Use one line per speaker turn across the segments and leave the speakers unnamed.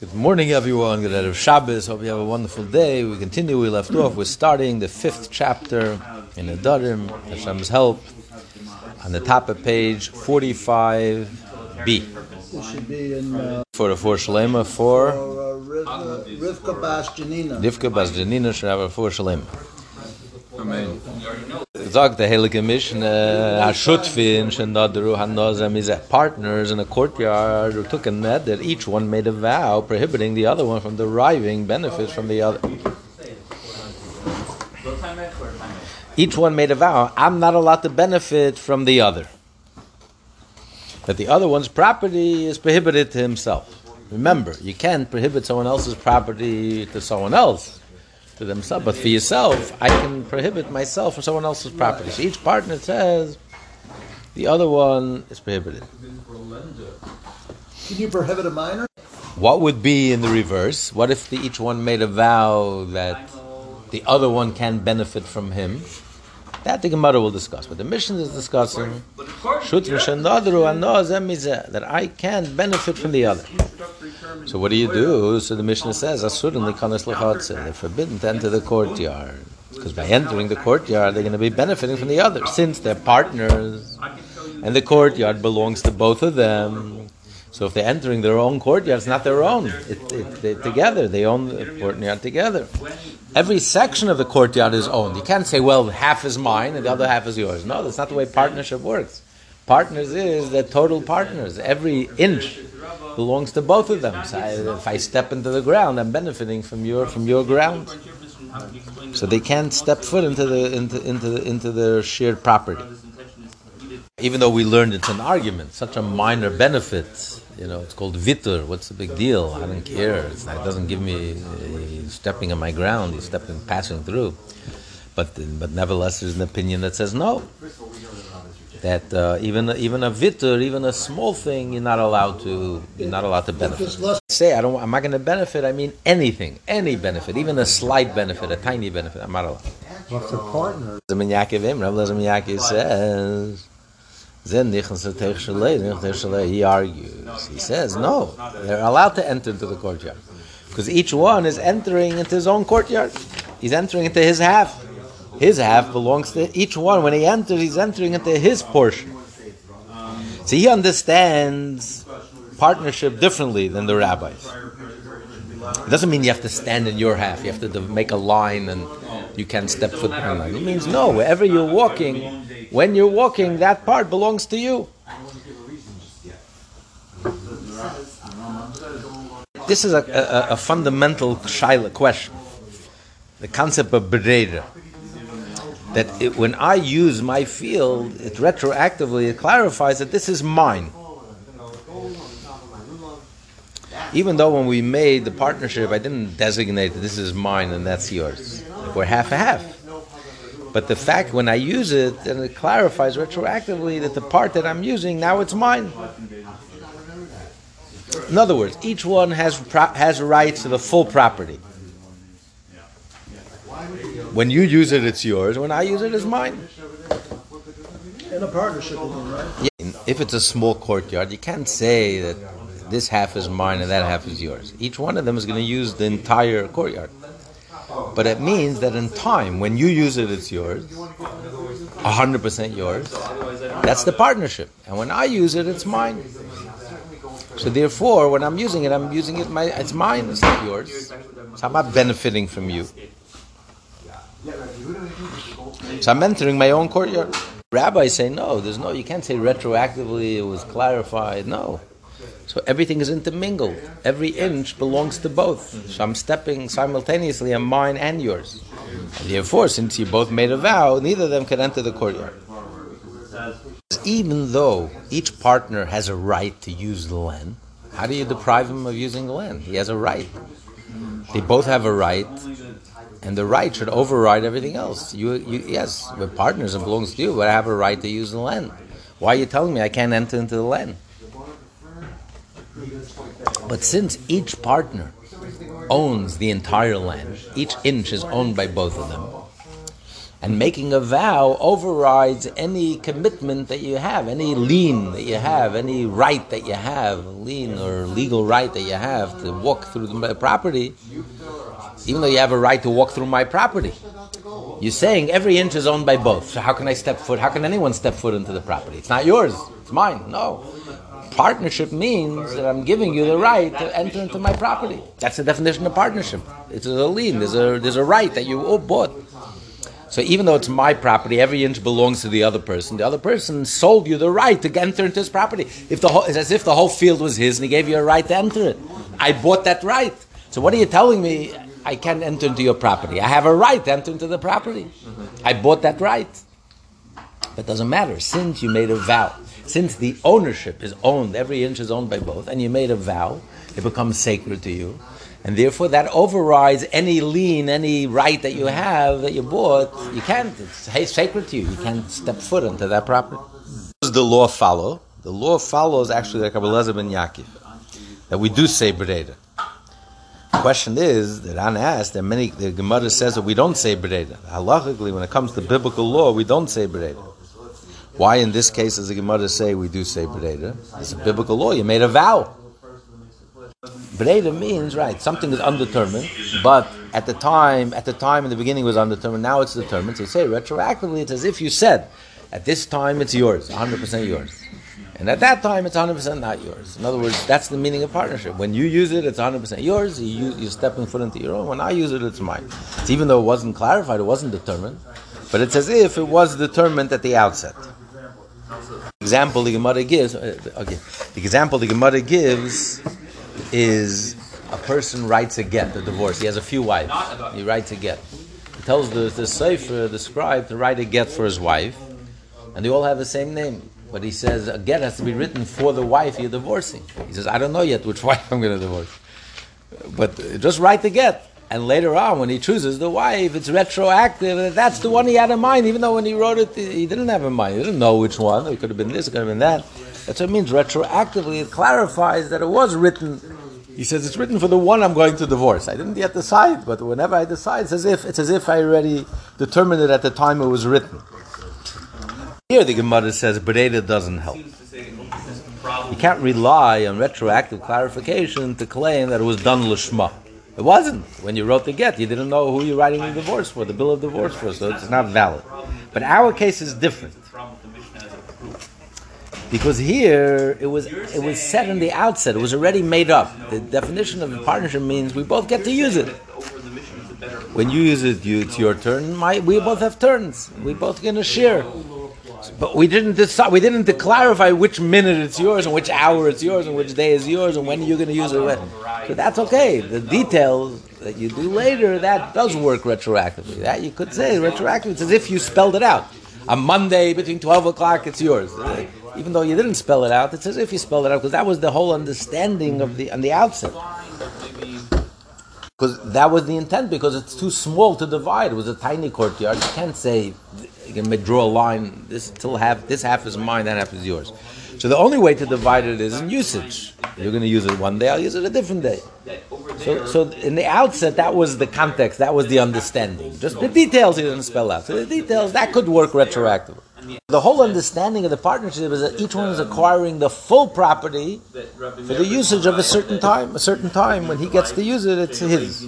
Good morning, everyone. Good night of Shabbos. Hope you have a wonderful day. We continue. We left off. We're starting the fifth chapter in Nedarim. Hashem's help on the top of page forty-five B.
This should be in uh,
For the four Shalema, for
for, uh, Riv- uh, Rivka Bas Janina.
Rivka Bas Janina should have a four Shalema. The Heilige Mishnah, Hashutfin, Shendadru, Hanozem, is that partners in a courtyard who took a net that each one made a vow prohibiting the other one from deriving benefits from the other. Each one made a vow, I'm not allowed to benefit from the other. That the other one's property is prohibited to himself. Remember, you can't prohibit someone else's property to someone else to themselves. But for yourself, I can prohibit myself from someone else's property. So each partner says the other one is prohibited.
Can you prohibit a minor?
What would be in the reverse? What if the, each one made a vow that the other one can benefit from him? That the Gemara will discuss. But the Mishnah is discussing "Shutr shenadru ano zeh that I can benefit from the other. So what do you do? So the Mishnah says. They're forbidden to enter the courtyard because by entering the courtyard, they're going to be benefiting from the other since they're partners, and the courtyard belongs to both of them. So if they're entering their own courtyard, it's not their own. It, it, they together, they own the courtyard together. Every section of the courtyard is owned. You can't say, well, half is mine and the other half is yours. No, that's not the way partnership works. Partners is they're total partners. Every inch belongs to both of them. So if I step into the ground, I'm benefiting from your from your ground. So they can't step foot into the into into the, into their shared property. Even though we learned it's an argument, such a minor benefit, you know, it's called vitur. What's the big deal? I don't care. It's, it doesn't give me uh, stepping on my ground. He's stepping, passing through. But but nevertheless, there's an opinion that says no. That uh, even even a vitur, even a small thing, you're not allowed to you're not allowed to benefit. Say I don't. I'm not going to benefit. I mean anything, any benefit, even a slight benefit, a tiny benefit. I'm not allowed.
What's a partner?
Zim Yaakov Im, Rabbi Yaakov says, Shalei. He argues. He says, no, they're allowed to enter into the courtyard. Because each one is entering into his own courtyard. He's entering into his half. His half belongs to each one. When he enters, he's entering into his portion. So he understands partnership differently than the rabbis. It doesn't mean you have to stand in your half. You have to make a line and you can't step foot. It means no, wherever you're walking, when you're walking, that part belongs to you. This is a, a, a fundamental shaila question. The concept of bereda. That it, when I use my field, it retroactively it clarifies that this is mine. Even though when we made the partnership, I didn't designate that this is mine and that's yours. We're half a half. But the fact when I use it, then it clarifies retroactively that the part that I'm using now it's mine. In other words, each one has pro- has rights to the full property. When you use it, it's yours. When I use it, it's mine.
In a partnership, right?
Yeah, if it's a small courtyard, you can't say that this half is mine and that half is yours. Each one of them is going to use the entire courtyard. But it means that in time, when you use it, it's yours, 100% yours. That's the partnership. And when I use it, it's mine. So therefore, when I'm using it, I'm using it, my, it's mine, it's not yours. So I'm not benefiting from you. So I'm entering my own courtyard. Rabbis say no. There's no. You can't say retroactively it was clarified. No. So everything is intermingled. Every inch belongs to both. Mm-hmm. So I'm stepping simultaneously on mine and yours. And therefore, since you both made a vow, neither of them can enter the courtyard. Even though each partner has a right to use the land, how do you deprive him of using the land? He has a right. They both have a right, and the right should override everything else. You, you, yes, we're partners; it belongs to you, but I have a right to use the land. Why are you telling me I can't enter into the land? But since each partner owns the entire land, each inch is owned by both of them. And making a vow overrides any commitment that you have, any lien that you have, any right that you have, lien or legal right that you have to walk through the property, even though you have a right to walk through my property. You're saying every inch is owned by both. So how can I step foot? How can anyone step foot into the property? It's not yours. It's mine. No. Partnership means that I'm giving you the right to enter into my property. That's the definition of partnership. It's a lien. There's a there's a right that you all bought. So even though it's my property, every inch belongs to the other person. The other person sold you the right to enter into his property. If the whole, it's as if the whole field was his, and he gave you a right to enter it. I bought that right. So what are you telling me? I can't enter into your property. I have a right to enter into the property. I bought that right. But it doesn't matter. Since you made a vow, since the ownership is owned, every inch is owned by both, and you made a vow, it becomes sacred to you. And therefore, that overrides any lien, any right that you have that you bought. You can't. It's sacred to you. You can't step foot into that property. Does the law follow? The law follows actually like Abelazar ben Yaakov, that we do say Bereda. The question is that Anna asked, that many the Gemara says that we don't say Bereda. Halachically, when it comes to biblical law, we don't say Bereda. Why in this case does the Gemara say we do say Bereda? It's a biblical law. You made a vow. Breda means right. Something is undetermined, but at the time, at the time in the beginning was undetermined. Now it's determined. So you say retroactively, it's as if you said, at this time it's yours, 100 percent yours, and at that time it's 100 percent not yours. In other words, that's the meaning of partnership. When you use it, it's 100 percent yours. You you stepping foot into your own. When I use it, it's mine. It's even though it wasn't clarified, it wasn't determined, but it's as if it was determined at the outset. Example the Gemara gives. Uh, okay, the example the Gemara gives is a person writes a get, a divorce. He has a few wives. He writes a get. He tells the, the sofer, the scribe, to write a get for his wife, and they all have the same name. But he says a get has to be written for the wife you're divorcing. He says, I don't know yet which wife I'm going to divorce. But just write the get. And later on, when he chooses the wife, it's retroactive. That's the one he had in mind, even though when he wrote it, he didn't have in mind. He didn't know which one. It could have been this, it could have been that. That's what it means. Retroactively, it clarifies that it was written. He says it's written for the one I'm going to divorce. I didn't yet decide, but whenever I decide, it's as if it's as if I already determined it at the time it was written. Here, the Gemara says Breda doesn't help. You can't rely on retroactive clarification to claim that it was done lishma. It wasn't. When you wrote the get, you didn't know who you're writing the divorce for, the bill of divorce for, so it's not valid. But our case is different. Because here it was it was said in the outset, it was already made up. The definition of a partnership means we both get to use it. When you use it, you, it's your turn. My, we both have turns. We both to share. But we didn't decide. We didn't clarify which minute it's yours and which hour it's yours and which day is yours and when you're going to use it. So that's okay. The details that you do later that does work retroactively. That you could say retroactively. It's as if you spelled it out. On Monday between twelve o'clock, it's yours even though you didn't spell it out, it's as if you spelled it out because that was the whole understanding of the on the outset. Because that was the intent. Because it's too small to divide. It was a tiny courtyard. You can't say you can draw a line. This till half. This half is mine. That half is yours. So the only way to divide it is in usage. You're going to use it one day. I'll use it a different day. So, so in the outset, that was the context. That was the understanding. Just the details he didn't spell out. So the details that could work retroactively. The whole understanding of the partnership is that each one is acquiring the full property for the usage of a certain time. A certain time when he gets to use it, it's his.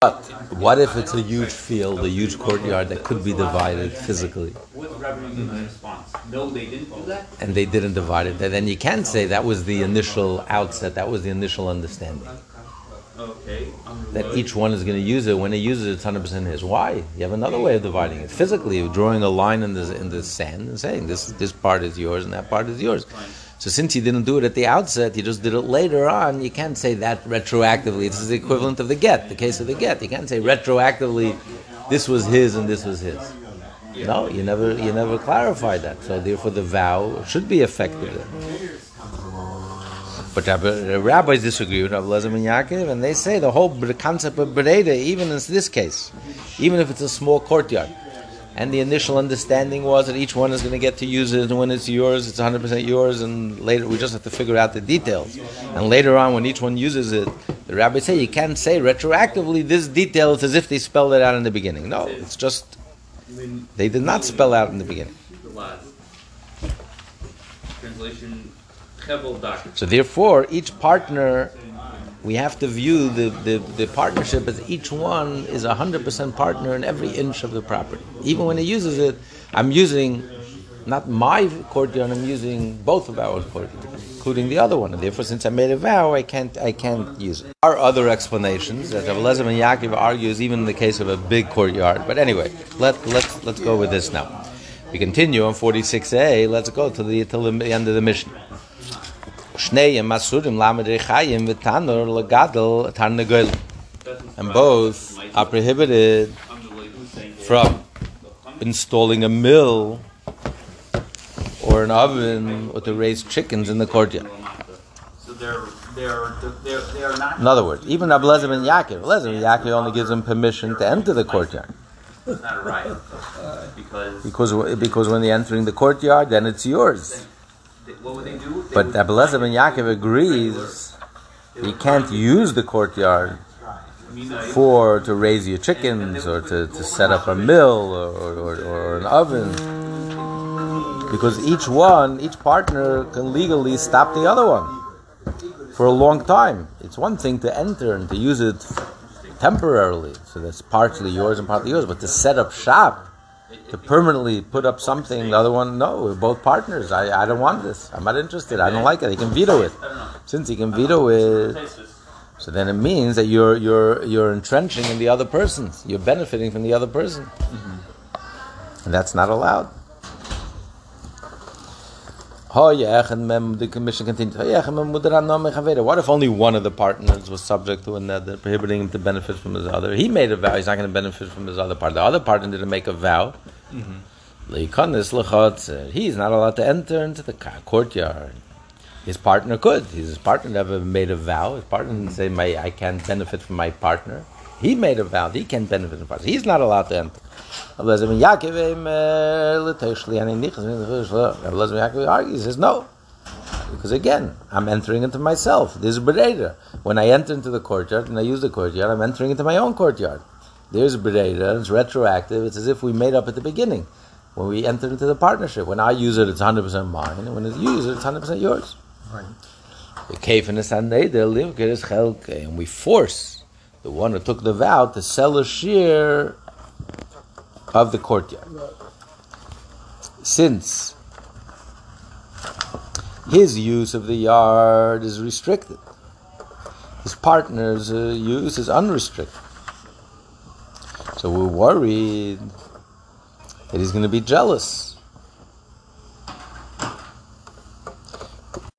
But what if it's a huge field, a huge courtyard that could be divided physically? And they didn't divide it. Then you can say that was the initial outset. That was the initial understanding. Okay. That each one is going to use it. When he uses it, it's hundred percent his. Why? You have another way of dividing it. Physically, drawing a line in the in the sand and saying this this part is yours and that part is yours. So since he didn't do it at the outset, he just did it later on. You can't say that retroactively. This is the equivalent of the get, the case of the get. You can't say retroactively, this was his and this was his. No, you never you never clarified that. So therefore, the vow should be effective. But the rabbis disagree with Rabbi Lezer ben Yaakov, and they say the whole concept of Bereda, even in this case, even if it's a small courtyard, and the initial understanding was that each one is going to get to use it, and when it's yours, it's 100% yours, and later we just have to figure out the details. And later on, when each one uses it, the rabbis say you can't say retroactively this detail is as if they spelled it out in the beginning. No, it's just They did not spell out in the beginning.
Translation.
So therefore, each partner, we have to view the, the, the partnership as each one is a hundred percent partner in every inch of the property. Even when he uses it, I'm using not my courtyard, I'm using both of our courtyard, including the other one. And therefore, since I made a vow, I can't I can't use it. There are other explanations that Lezer ben Yaakov argues even in the case of a big courtyard. But anyway, let let's let's go with this now. We continue on 46a. Let's go to the till the end of the Mishnah. Shnei masurim lamed rechayim v'tanor legadol tarnegol. And both are prohibited from installing a mill or an oven or to raise chickens in the courtyard.
So they're they're they're they're not.
In other words, even Abelazar ben Yaakov, Abelazar ben Yaakov only gives them permission to enter the courtyard.
It's not right uh, because
Because, because when they're entering the courtyard, then it's yours.
They, what would they do? They
But Abelazar ben Yaakov agrees he can't use the courtyard for to raise your chickens or to, to set up a mill or, or, or an oven. Because each one, each partner can legally stop the other one for a long time. It's one thing to enter and to use it temporarily, so that's partially yours and partly yours, but to set up shop, to permanently put up something, the other one, no, we're both partners. I, I don't want this. I'm not interested. I don't like it. He can veto it. Since he can veto it, so then it means that you're you're you're entrenching in the other person's. You're benefiting from the other person, and that's not allowed. The commission continues. What if only one of the partners was subject to a neder, prohibiting him to benefit from his other? He made a vow; he's not going to benefit from his other partner. The other partner didn't make a vow. Mm-hmm. Lechotzer. He's not allowed to enter into the courtyard. His partner could. His partner never made a vow. His partner didn't say, "My, I can't benefit from my partner." He made a vow. He can't benefit from partner. He's not allowed to enter. Elazar ben Yaakov l'toshli ani nichas. Elazar ben Yaakov argues, he says no. Because again, I'm entering into myself. There's a bereda. When I enter into the courtyard and I use the courtyard, I'm entering into my own courtyard. There's a bereda, it's retroactive. It's as if we made up at the beginning. When we enter into the partnership. When I use it, it's 100% mine. And when you use it, it's 100% yours. The kefin is haneder, livker is chelke. And we force the one who took the vow to sell a share of the courtyard. Since his use of the yard is restricted, his partner's uh, use is unrestricted. So we're worried that he's going to be jealous.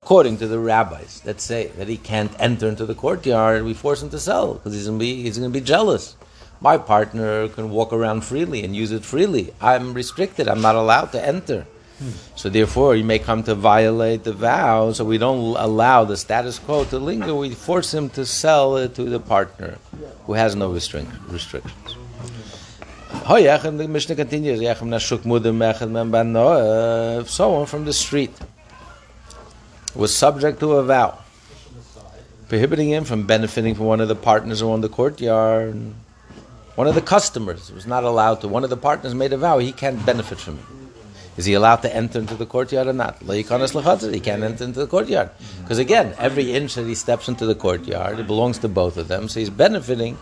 According to the rabbis that say that he can't enter into the courtyard, we force him to sell because he's going to be he's going to be jealous. My partner can walk around freely and use it freely. I'm restricted. I'm not allowed to enter. Hmm. So therefore, he may come to violate the vow. So we don't allow the status quo to linger. We force him to sell it to the partner who has no restric- restrictions. Hmm. Hoyach, and the Mishnah continues, Yachem nashuk mudem echad men bano, someone from the street was subject to a vow, prohibiting him from benefiting from one of the partners or the courtyard, one of the customers was not allowed to, one of the partners made a vow, he can't benefit from it. Is he allowed to enter into the courtyard or not? He can't enter into the courtyard. Because again, every inch that he steps into the courtyard, it belongs to both of them, so he's benefiting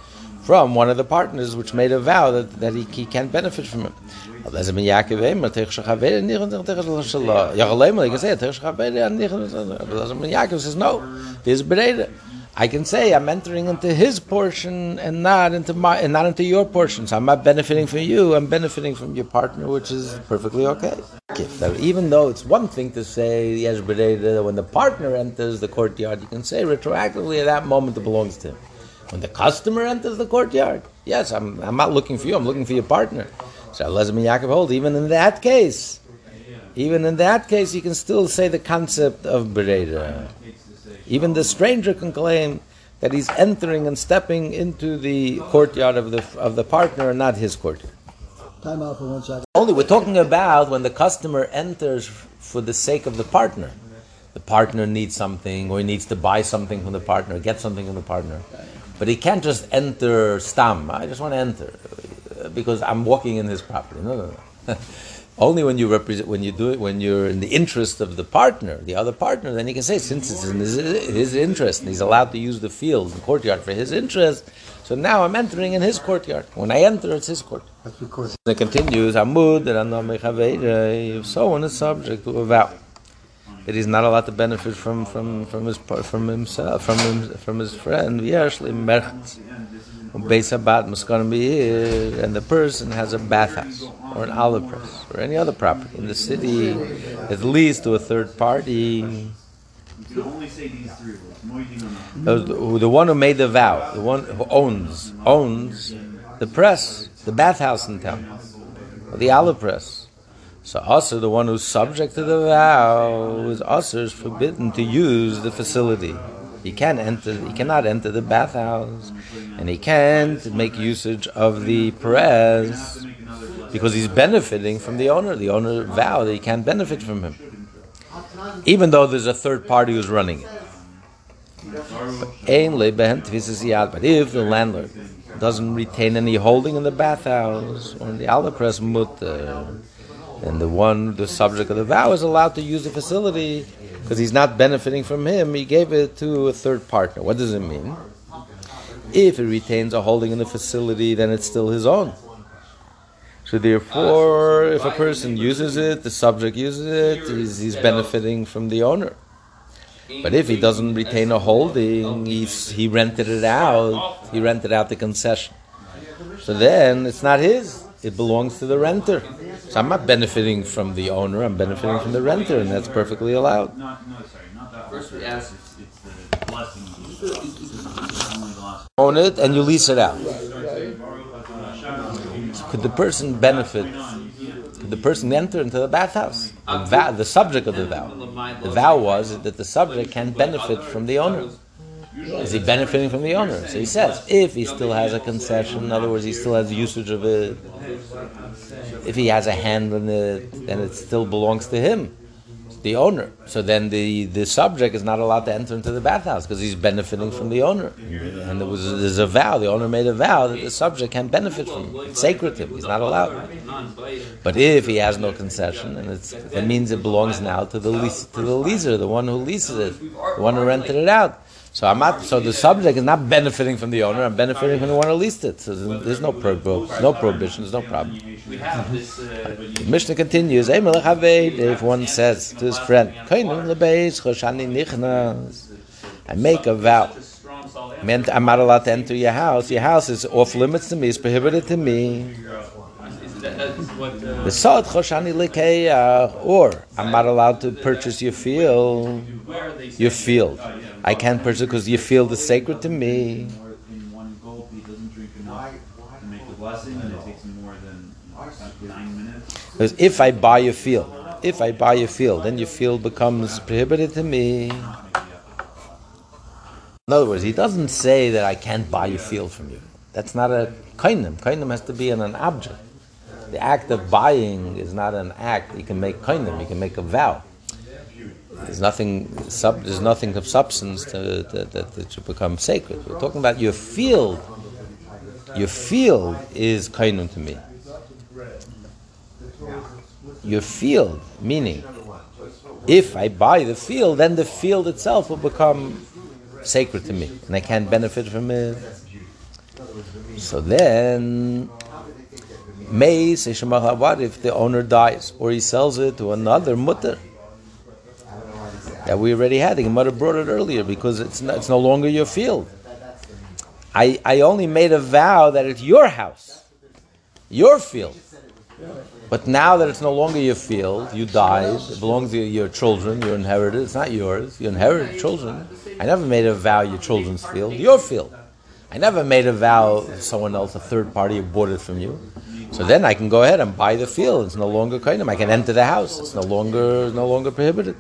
from one of the partners which made a vow that, that he, he can't benefit from. Yachalem, like I say, says, no, there's bereda. I can say I'm entering into his portion and not into my and not into your portion. So I'm not benefiting from you. I'm benefiting from your partner, which is perfectly okay. Even though it's one thing to say yes, when the partner enters the courtyard, you can say retroactively at that moment it belongs to him. When the customer enters the courtyard, yes, I'm, I'm not looking for you. I'm looking for your partner. So ben Yaakov holds even in that case, even in that case, you can still say the concept of bereda. Even the stranger can claim that he's entering and stepping into the courtyard of the of the partner and not his courtyard.
Time out for one second.
Only we're talking about when the customer enters for the sake of the partner. The partner needs something, or he needs to buy something from the partner, get something from the partner. But he can't just enter stam. I just want to enter because I'm walking in his property. No, no, no. Only when you represent, when you do it, when you're in the interest of the partner, the other partner, then you can say, since it's in his, his interest, and he's allowed to use the field, the courtyard for his interest, so now I'm entering in his courtyard. When I enter, it's his court.
That's because
It continues, Amud, if someone is subject to a vow that he's not allowed to benefit from, from, from his from himself, from him, from his friend. Beis Habat must gonna be and the person has a bathhouse or an olive press or any other property in the city, at least to a third party.
You only say these three words. On
The, the- the one who made the vow, the one who owns owns the press, the bathhouse in town, or the olive press. So also the one who's subject to the vow is also is forbidden to use the facility. He can enter. He cannot enter the bathhouse, and he can't make usage of the press because he's benefiting from the owner. The owner vow that he can't benefit from him, even though there's a third party who's running it. But if the landlord doesn't retain any holding in the bathhouse or in the alapress mutter, then the one, the subject of the vow, is allowed to use the facility because he's not benefiting from him. He gave it to a third partner. What does it mean? If he retains a holding in the facility, then it's still his own. So therefore, if a person uses it, the subject uses it, he's, he's benefiting from the owner. But if he doesn't retain a holding, he's, he rented it out, he rented out the concession. So then it's not his, it belongs to the renter. So I'm not benefiting from the owner, I'm benefiting from the renter, and that's perfectly allowed.
Not, no, sorry, not that First we ask. It's, it's the blessing. It's only the last.
Own it and you lease it out. Could the person benefit? Could the person enter into the bathhouse? The, vow, the subject of the vow. The vow was that the subject can benefit from the owner. Is he benefiting from the owner? So he says, if he still has a concession, in other words, he still has usage of it, if he has a hand in it, then it still belongs to him, the owner. So then the, the subject is not allowed to enter into the bathhouse because he's benefiting from the owner. And there was there's a vow, the owner made a vow that the subject can benefit from. it. It's sacred to him, he's not allowed. But if he has no concession, and it's, that means it belongs now to the lease, to the leaser, the one who leases it, the one who rented it out. So I'm not. So the subject is not benefiting from the owner. I'm benefiting from the one who leased it. So there's no pro, no prohibition. There's no problem. The Mishnah continues. If one says to his friend, I make a vow. I'm not allowed to enter your house. Your house is off limits to me. It's prohibited to me.
Is that, that's what. Uh,
The sod choshani lekeya, uh, or I'm not allowed to purchase your field. Your field, I can't purchase because your field is sacred to me. Because if I buy your field, if I buy your field, then your field becomes prohibited to me. In other words, he doesn't say that I can't buy your field from you. That's not a kainim. Kainim has to be in an object. The act of buying is not an act. You can make kainim. You can make a vow. There's nothing. Sub, there's nothing of substance to, that should become sacred. We're talking about your field. Your field is kainim to me. Your field, meaning, if I buy the field, then the field itself will become sacred to me, and I can't benefit from it. So then, may say what if the owner dies or he sells it to another mutter? That we already had. The Gemara brought it earlier because it's no, it's no longer your field. I, I only made a vow that it's your house, your field. But now that it's no longer your field, you died, it belongs to your children, you inherited, it's not yours, you inherited children. I never made a vow your children's field, your field. I never made a vow someone else, a third party, bought it from you. So then I can go ahead and buy the field. It's no longer kainim. I can enter the house. It's no longer no longer prohibited.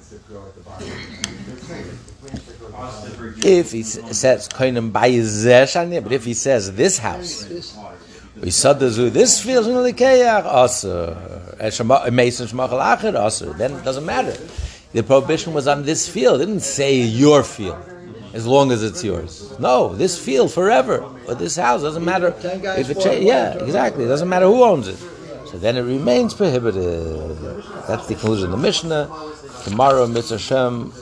If he says kainim zeh but if he says this house, we zoo. This feels in keyach also. Mason also. Then it doesn't matter. The prohibition was on this field. It didn't say your field, as long as it's yours. No, this field forever, or this house doesn't matter if it changes. Yeah, exactly. It doesn't matter who owns it. So then it remains prohibited. That's the conclusion of the Mishnah. Tomorrow, Mitzvah Shem,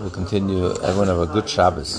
we'll continue. Everyone have a good Shabbos.